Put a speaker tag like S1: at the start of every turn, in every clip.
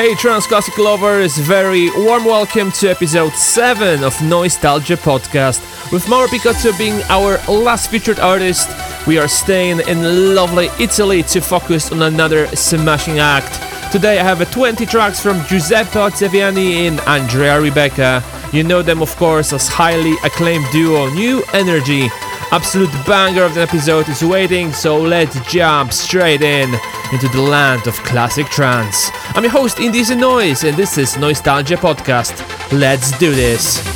S1: Hey, Trance classic lovers, very warm welcome to episode 7 of Noisetalgia Podcast. With Mauro Picotto being our last featured artist, we are staying in lovely Italy to focus on another smashing act. Today I have 20 tracks from Giuseppe Ottaviani and Andrea Ribeca. You know them, of course, as highly acclaimed duo Nu NRG. Absolute banger of the episode is waiting, so let's jump straight in into the land of classic trance. I'm your host, Indecent Noise, and this is Noisetalgia Podcast. Let's do this.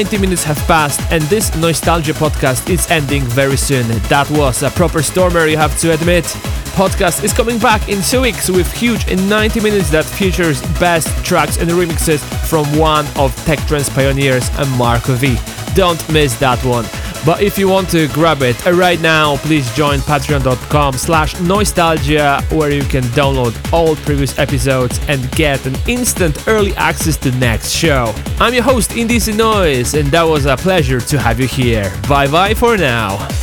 S1: 90 minutes have passed, and this Noisetalgia podcast is ending very soon. That was a proper stormer, you have to admit. Podcast is coming back in two weeks with huge in 90 minutes that features best tracks and remixes from one of tech trance pioneers Marco V. Don't miss that one. But if you want to grab it uh, right now, please join patreon.com slash noisetalgia where you can download all previous episodes and get an instant early access to next show. I'm your host, Indecent Noise, and that was a pleasure to have you here. Bye bye for now.